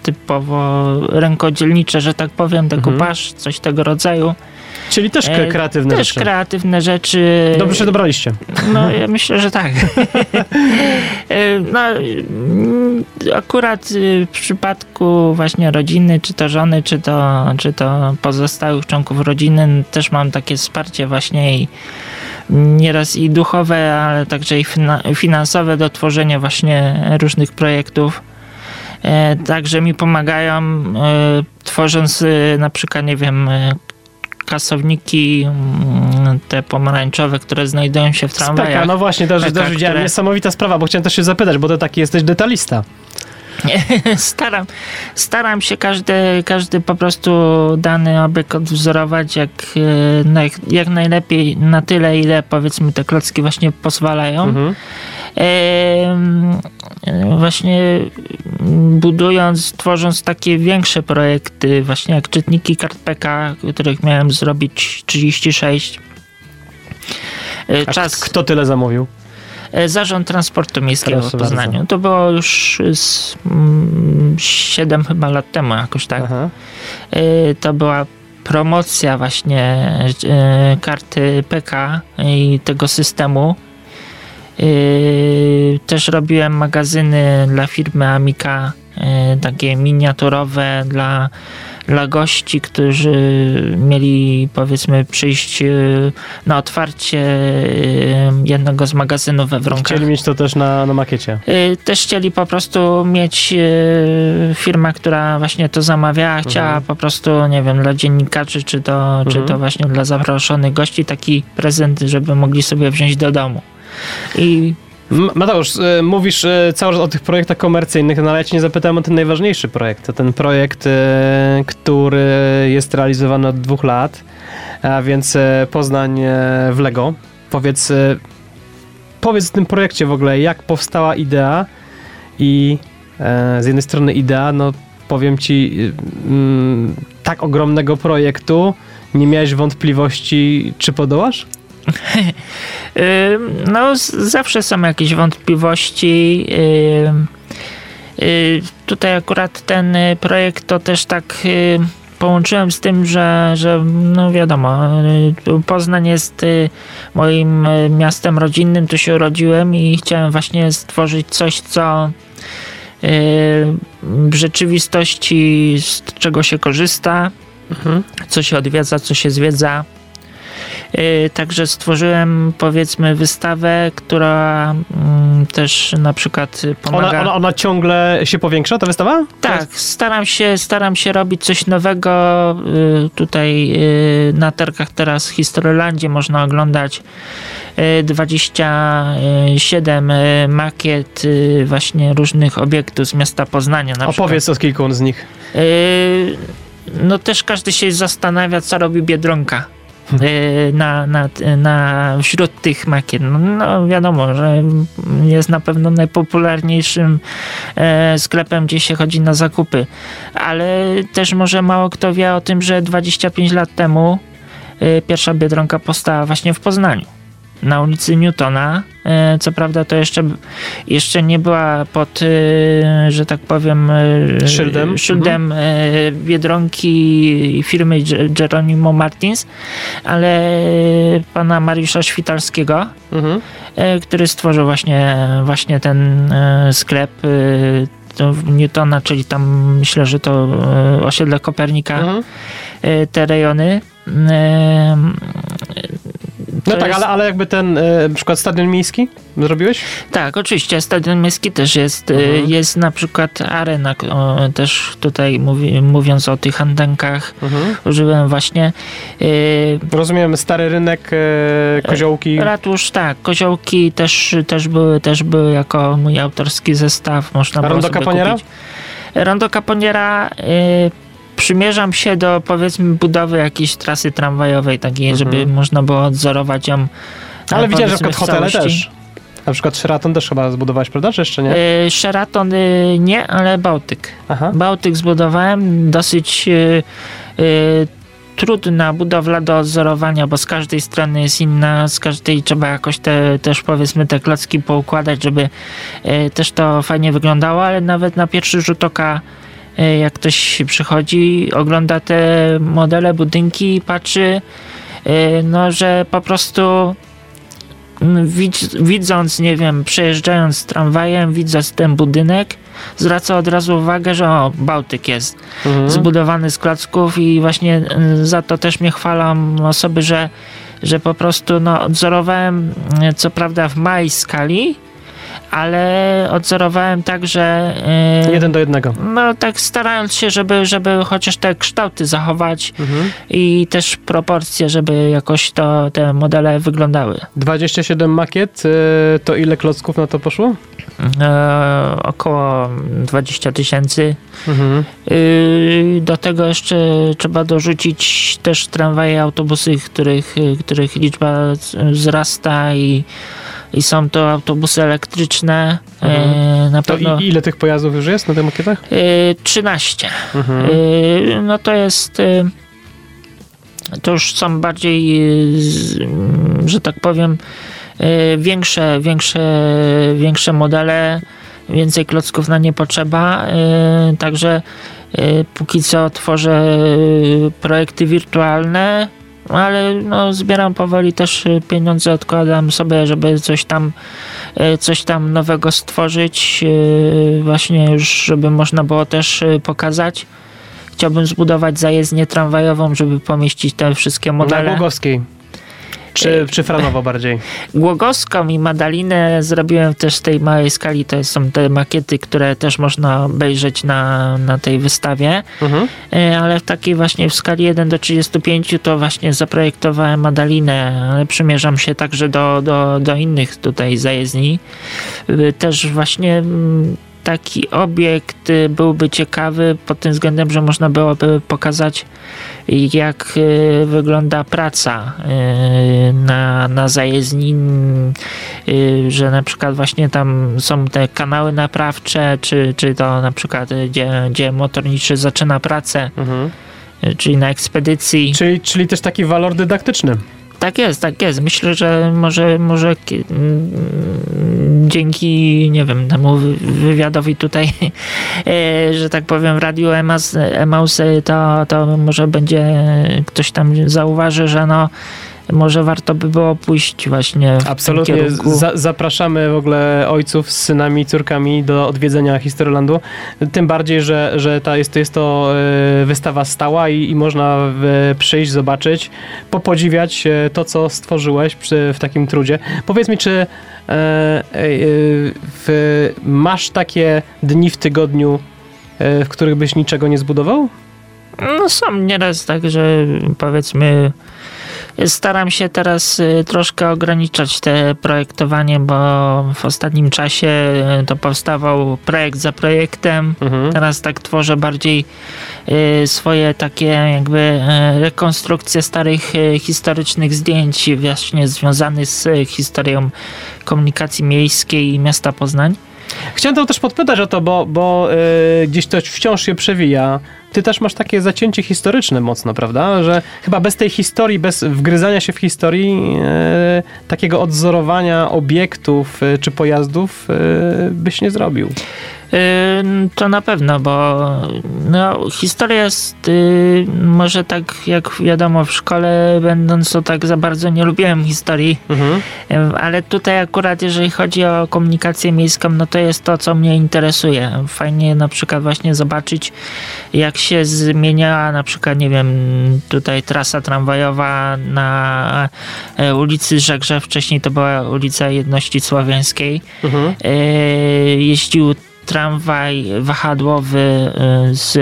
typowo rękodzielnicze, że tak powiem, dekupaż, coś tego rodzaju. Czyli też E, kreatywne Też rzeczy. kreatywne rzeczy. Dobrze się dobraliście. No, ja myślę, że tak. E, no, akurat y, w przypadku właśnie rodziny, czy to żony, czy to, czy to pozostałych członków rodziny, też mam takie wsparcie właśnie i nieraz i duchowe, ale także i fina- finansowe do tworzenia właśnie różnych projektów. E, Także mi pomagają, e, tworząc e, na przykład, nie wiem, kasowniki, mm, te pomarańczowe, które znajdują się w tramwajach. Speka, no właśnie, też, też widziałem. które- Niesamowita sprawa, bo chciałem też się zapytać, bo ty taki jesteś detalista. staram, staram się każdy, każdy po prostu dany obiekt odwzorować jak, e, jak najlepiej, na tyle, ile powiedzmy te klocki właśnie pozwalają. Mhm. właśnie budując, tworząc takie większe projekty, właśnie jak czytniki kart PK, których miałem zrobić 36. E, czas. A kto tyle zamówił? E, Zarząd Transportu Miejskiego Proszę w Poznaniu. Bardzo. To było już z, mm, 7 chyba lat temu jakoś tak. Aha. E, to była promocja właśnie e, karty PK i tego systemu. Też robiłem magazyny dla firmy Amika, takie miniaturowe dla dla gości, którzy mieli powiedzmy przyjść e, na otwarcie e, jednego z magazynów we Wronkach. Chcieli mieć to też na, na makiecie. E, też chcieli po prostu mieć firmę, która właśnie to zamawiała, chciała mhm. po prostu, nie wiem, dla dziennikarzy, czy to, mhm. czy to właśnie dla zaproszonych gości taki prezent, żeby mogli sobie wziąć do domu. I Mateusz, e, mówisz e, cały czas o tych projektach komercyjnych, no ale ja cię nie zapytałem o ten najważniejszy projekt. To ten projekt, e, który jest realizowany od dwóch lat, a więc Poznań w Lego. Powiedz, powiedz o tym projekcie w ogóle, jak powstała idea i z jednej strony idea, no powiem ci, mm, tak ogromnego projektu, nie miałeś wątpliwości, czy podołasz? No, zawsze są jakieś wątpliwości. Tutaj akurat ten projekt to też tak połączyłem z tym, że, że no wiadomo, Poznań jest moim miastem rodzinnym, tu się urodziłem i chciałem właśnie stworzyć coś, co w rzeczywistości z czego się korzysta, mhm. co się odwiedza, co się zwiedza Y, także stworzyłem powiedzmy wystawę, która mm, też na przykład pomaga. Ona, ona, ona ciągle się powiększa, ta wystawa? Tak, staram się, staram się robić coś nowego. Y, tutaj y, na targach teraz Historylandzie można oglądać 27 makiet właśnie różnych obiektów z miasta Poznania. Na Opowiedz przykład. o kilku z nich. No też każdy się zastanawia, co robi Biedronka. E, na, na, na, wśród tych makiet. No, no, wiadomo, że jest na pewno najpopularniejszym e, sklepem, gdzie się chodzi na zakupy, ale też może mało kto wie o tym, że 25 lat temu e, pierwsza Biedronka powstała właśnie w Poznaniu na ulicy Newtona. E, co prawda to jeszcze, jeszcze nie była pod, e, że tak powiem, e, szyldem, szyldem mhm. Biedronki firmy Geronimo Martins, ale pana Mariusza Świtalskiego, mhm. który stworzył właśnie, właśnie ten sklep Newtona, czyli tam myślę, że to osiedle Kopernika, mhm. te rejony no tak, jest... ale, ale jakby ten na przykład stadion miejski zrobiłeś? Tak, oczywiście. Stadion miejski też jest. E, mhm. Jest na przykład arena, o, też tutaj mówi, mówiąc o tych antenkach, mhm. użyłem właśnie. E, Rozumiem, stary rynek, e, koziołki. Ratusz, tak. Koziołki też, też, były, też były jako mój autorski zestaw. Można A Rondo Caponiera? Rondo Caponiera przymierzam się do powiedzmy budowy jakiejś trasy tramwajowej takiej, mhm. żeby można było odzorować ją. Ale widziałem, że na przykład hotele też. Na przykład Sheraton też chyba zbudowałeś, prawda? Czy jeszcze nie? Yy, Sheraton yy, nie, ale Bałtyk. Aha. Bałtyk zbudowałem. Dosyć yy, trudna budowla do odzorowania, bo z każdej strony jest inna, z każdej trzeba jakoś te, też powiedzmy te klocki poukładać, żeby też to fajnie wyglądało, ale nawet na pierwszy rzut oka E, jak ktoś przychodzi, ogląda te modele, budynki i patrzy, e, no, że po prostu widząc, nie wiem, przejeżdżając tramwajem, widząc ten budynek, zwraca od razu uwagę, że o, Bałtyk jest mhm. zbudowany z klocków i właśnie mm, za to też mnie chwalą osoby, że, że po prostu no, odzorowałem co prawda w małej skali, ale odzorowałem tak, że... Yy, Jeden do jednego. No tak starając się, żeby, żeby chociaż te kształty zachować mhm. i też proporcje, żeby jakoś to te modele wyglądały. 27 makiet, yy, to ile klocków na to poszło? e, około 20 tysięcy. Mhm. Y, Do tego jeszcze trzeba dorzucić też tramwaje, autobusy, których, których liczba wzrasta i, i są to autobusy elektryczne. Mhm. E, Na To pewno i, ile tych pojazdów już jest na tych makietach? y, 13. Mhm. Y, No to jest. To już są bardziej, że tak powiem, większe, większe, większe modele, więcej klocków na nie potrzeba. Także póki co tworzę projekty wirtualne, ale no, zbieram powoli też y, pieniądze, odkładam sobie, żeby coś tam, y, coś tam nowego stworzyć, y, właśnie już, żeby można było też pokazać. Chciałbym zbudować zajezdnię tramwajową, żeby pomieścić te wszystkie Na modele. Czy, czy Franowo bardziej? Głogowską i Madalinę zrobiłem też w tej małej skali. To są te makiety, które też można obejrzeć na, na tej wystawie. Mhm. E, ale w takiej właśnie w skali 1 do 35 to właśnie zaprojektowałem Madalinę, ale przymierzam się także do, do, do innych tutaj zajezdni. Y, Też właśnie mm, taki obiekt y, byłby ciekawy pod tym względem, że można byłoby pokazać jak y, wygląda praca y, na, na zajezdni, że na przykład właśnie tam są te kanały naprawcze, czy, czy to na przykład gdzie, gdzie motorniczy zaczyna pracę, Mhm. czyli na ekspedycji. Czyli, czyli też taki walor dydaktyczny. Tak jest, tak jest. Myślę, że może, może mm, dzięki, nie wiem, temu wy- wywiadowi tutaj, e, że tak powiem, w Radiu Emaus, to, to może będzie ktoś tam zauważy, że no może warto by było pójść właśnie w Absolutnie. Za, zapraszamy w ogóle ojców z synami i córkami do odwiedzenia Historylandu. Tym bardziej, że, że ta jest, jest to e, wystawa stała i, i można w, przyjść, zobaczyć, popodziwiać e, to, co stworzyłeś przy, w takim trudzie. Powiedz mi, czy e, e, w, masz takie dni w tygodniu, e, w których byś niczego nie zbudował? No są nieraz tak, że powiedzmy staram się teraz y, troszkę ograniczać te projektowanie, bo w ostatnim czasie y, to powstawał projekt za projektem. Mhm. Teraz tak tworzę bardziej y, swoje takie jakby rekonstrukcje starych historycznych zdjęć właśnie związanych z historią komunikacji miejskiej i miasta Poznań. Chciałem to też podpytać o to, bo, bo y, gdzieś to wciąż się przewija. Ty też masz takie zacięcie historyczne mocno, prawda? Że chyba bez tej historii, bez wgryzania się w historii, y, takiego odzorowania obiektów y, czy pojazdów y, byś nie zrobił. To na pewno, bo no, historia jest y, może tak jak wiadomo w szkole będąc to tak za bardzo nie lubiłem historii, Mhm. Ale tutaj akurat jeżeli chodzi o komunikację miejską, no to jest to, co mnie interesuje. Fajnie na przykład właśnie zobaczyć jak się zmieniała na przykład, nie wiem, tutaj trasa tramwajowa na e, ulicy Żegrze, wcześniej to była ulica Jedności Słowiańskiej. Mhm. E, jeździł tramwaj wahadłowy e, z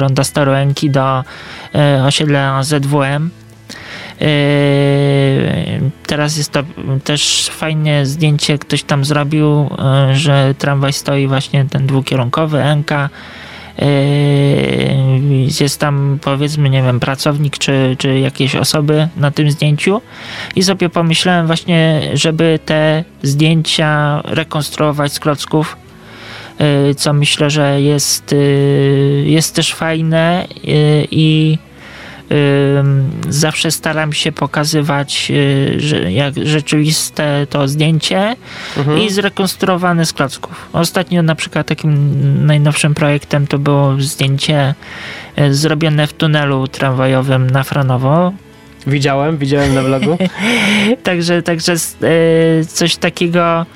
Ronda Starołęki do e, osiedla ZWM. E, Teraz jest to też fajne zdjęcie, ktoś tam zrobił, że tramwaj stoi właśnie ten dwukierunkowy, NK. Jest tam powiedzmy, nie wiem, pracownik czy, czy jakieś osoby na tym zdjęciu i sobie pomyślałem właśnie, żeby te zdjęcia rekonstruować z klocków y, co myślę, że jest, y, jest też fajne y, i y, zawsze staram się pokazywać y, że jak rzeczywiste to zdjęcie Mhm. i zrekonstruowane z klocków. Ostatnio na przykład takim najnowszym projektem to było zdjęcie y, zrobione w tunelu tramwajowym na Franowo. Widziałem, widziałem na vlogu. Także, także coś takiego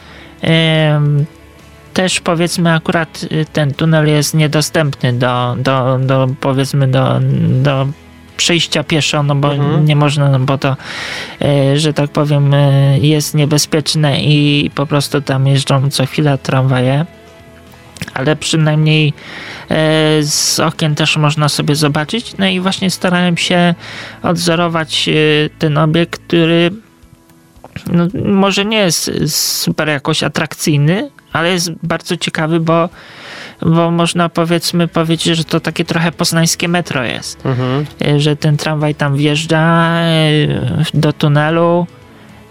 też powiedzmy akurat y, ten tunel jest niedostępny do, do, do powiedzmy do, do przejścia pieszo, no bo Mhm. nie można, no bo to, e, że tak powiem, e, jest niebezpieczne i po prostu tam jeżdżą co chwilę tramwaje. Ale przynajmniej z okien też można sobie zobaczyć. No i właśnie starałem się odzorować ten obiekt, który no, może nie jest super jakoś atrakcyjny, ale jest bardzo ciekawy, bo, bo można powiedzmy powiedzieć, że to takie trochę poznańskie metro jest. Mhm. E, Że ten tramwaj tam wjeżdża e, do tunelu,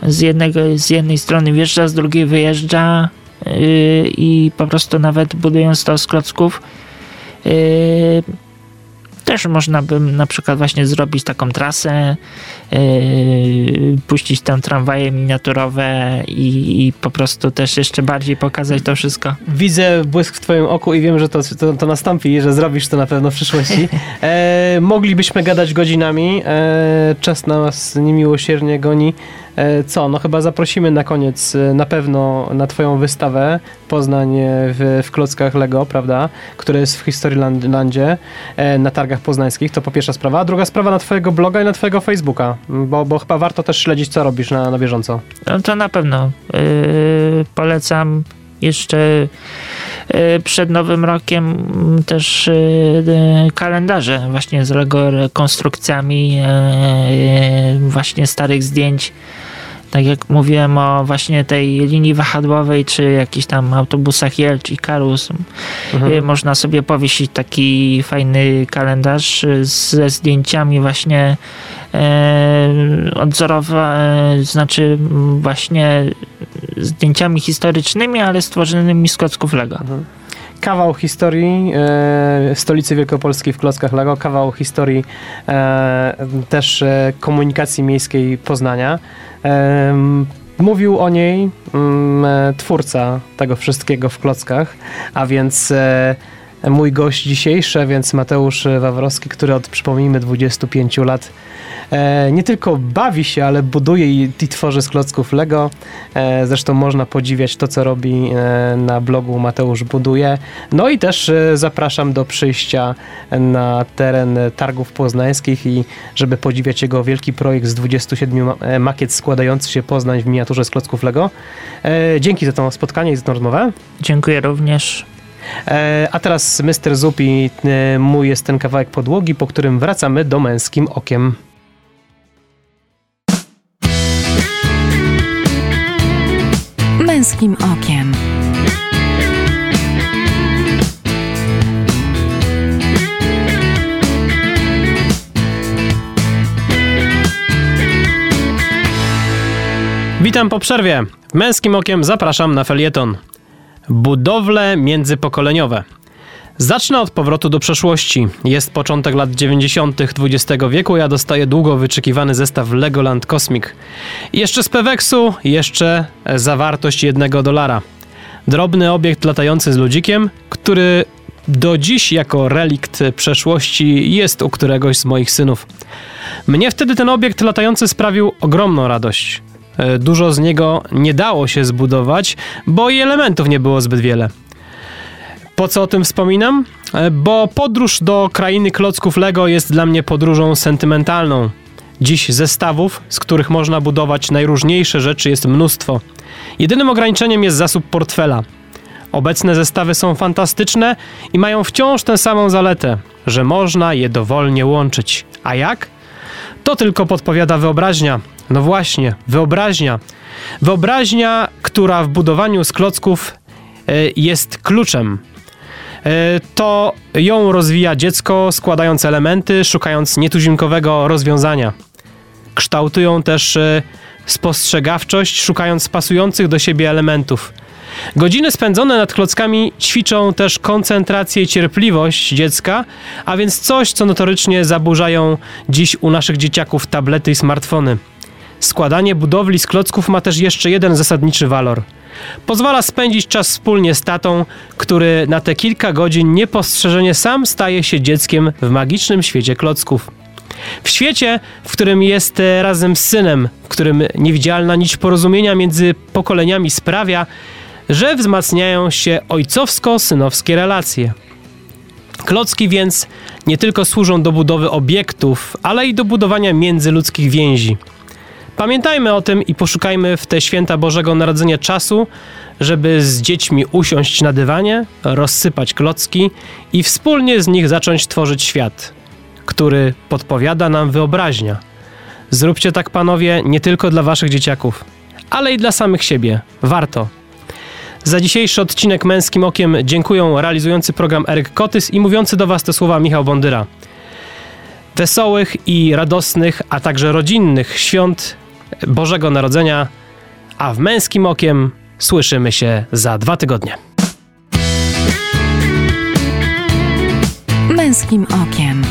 z, jednego, z jednej strony wjeżdża, z drugiej wyjeżdża e, i po prostu nawet budując to z klocków też można by na przykład właśnie zrobić taką trasę, yy, puścić tam tramwaje miniaturowe i, i po prostu też jeszcze bardziej pokazać to wszystko. Widzę błysk w twoim oku i wiem, że to, to, to nastąpi, że zrobisz to na pewno w przyszłości. E, moglibyśmy gadać godzinami. E, czas nas niemiłosiernie goni. E, co? No chyba zaprosimy na koniec e, na pewno na twoją wystawę Poznań e, w, w klockach Lego, prawda? Które jest w Historylandzie na targach poznańskich. To po pierwsza sprawa. A druga sprawa na twojego bloga i na twojego Facebooka, bo, bo chyba warto też śledzić, co robisz na, na bieżąco. No to na pewno yy, polecam jeszcze yy, przed Nowym Rokiem mm, też yy, kalendarze właśnie z Lego rekonstrukcjami właśnie starych zdjęć. Tak jak mówiłem o właśnie tej linii wahadłowej, czy jakichś tam autobusach Jelcz i Karus, Mhm. Można sobie powiesić taki fajny kalendarz ze zdjęciami właśnie e, odzorowa, e, znaczy właśnie zdjęciami historycznymi, ale stworzonymi z klocków Lego. kawał historii e, stolicy Wielkopolskiej w Klockach Lego, kawał historii e, też e, komunikacji miejskiej Poznania. Mówił o niej mm, e, twórca tego wszystkiego w Klockach, a więc e, mój gość dzisiejszy, więc Mateusz Wawrowski, który od, przypomnijmy, 25 lat e, nie tylko bawi się, ale buduje i, i tworzy z klocków Lego. E, zresztą można podziwiać to, co robi e, na blogu Mateusz Buduje. No i też zapraszam do przyjścia na teren targów poznańskich i żeby podziwiać jego wielki projekt z 27 ma- e, makiet składający się Poznań w miniaturze z klocków Lego. Dzięki za to spotkanie i za tę rozmowę. Dziękuję również. E, a teraz Mr. Zup i e, mój jest ten kawałek podłogi, po którym wracamy do męskim okiem. Męskim okiem. Witam po przerwie. Męskim okiem zapraszam na felieton. Budowle międzypokoleniowe. Zacznę od powrotu do przeszłości. Jest początek lat 90. XX wieku, ja dostaję długo wyczekiwany zestaw Legoland Cosmic. Jeszcze z Peweksu, jeszcze zawartość jednego dolara. Drobny obiekt latający z ludzikiem, który do dziś jako relikt przeszłości jest u któregoś z moich synów. Mnie wtedy ten obiekt latający sprawił ogromną radość. E, Dużo z niego nie dało się zbudować, bo i elementów nie było zbyt wiele. Po co o tym wspominam? E, Bo podróż do krainy klocków Lego jest dla mnie podróżą sentymentalną. Dziś zestawów, z których można budować najróżniejsze rzeczy, jest mnóstwo. Jedynym ograniczeniem jest zasób portfela. Obecne zestawy są fantastyczne i mają wciąż tę samą zaletę, że można je dowolnie łączyć. A jak? To tylko podpowiada wyobraźnia. No właśnie, wyobraźnia. Wyobraźnia, która w budowaniu z klocków e, jest kluczem. E, To ją rozwija dziecko, składając elementy, szukając nietuzinkowego rozwiązania. Kształtują też e, spostrzegawczość, szukając pasujących do siebie elementów. Godziny spędzone nad klockami ćwiczą też koncentrację i cierpliwość dziecka, a więc coś, co notorycznie zaburzają dziś u naszych dzieciaków tablety i smartfony. Składanie budowli z klocków ma też jeszcze jeden zasadniczy walor. Pozwala spędzić czas wspólnie z tatą, który na te kilka godzin niepostrzeżenie sam staje się dzieckiem w magicznym świecie klocków. W świecie, w którym jest razem z synem, w którym niewidzialna nić porozumienia między pokoleniami sprawia, że wzmacniają się ojcowsko-synowskie relacje. Klocki więc nie tylko służą do budowy obiektów, ale i do budowania międzyludzkich więzi. Pamiętajmy o tym i poszukajmy w te święta Bożego Narodzenia czasu, żeby z dziećmi usiąść na dywanie, rozsypać klocki i wspólnie z nich zacząć tworzyć świat, który podpowiada nam wyobraźnia. Zróbcie tak, panowie, nie tylko dla waszych dzieciaków, ale i dla samych siebie. Warto. Za dzisiejszy odcinek Męskim Okiem dziękuję realizujący program Eryk Kotys i mówiący do Was te słowa Michał Bondyra. Wesołych i radosnych, a także rodzinnych świąt Bożego Narodzenia, a w Męskim Okiem słyszymy się za dwa tygodnie. Męskim okiem.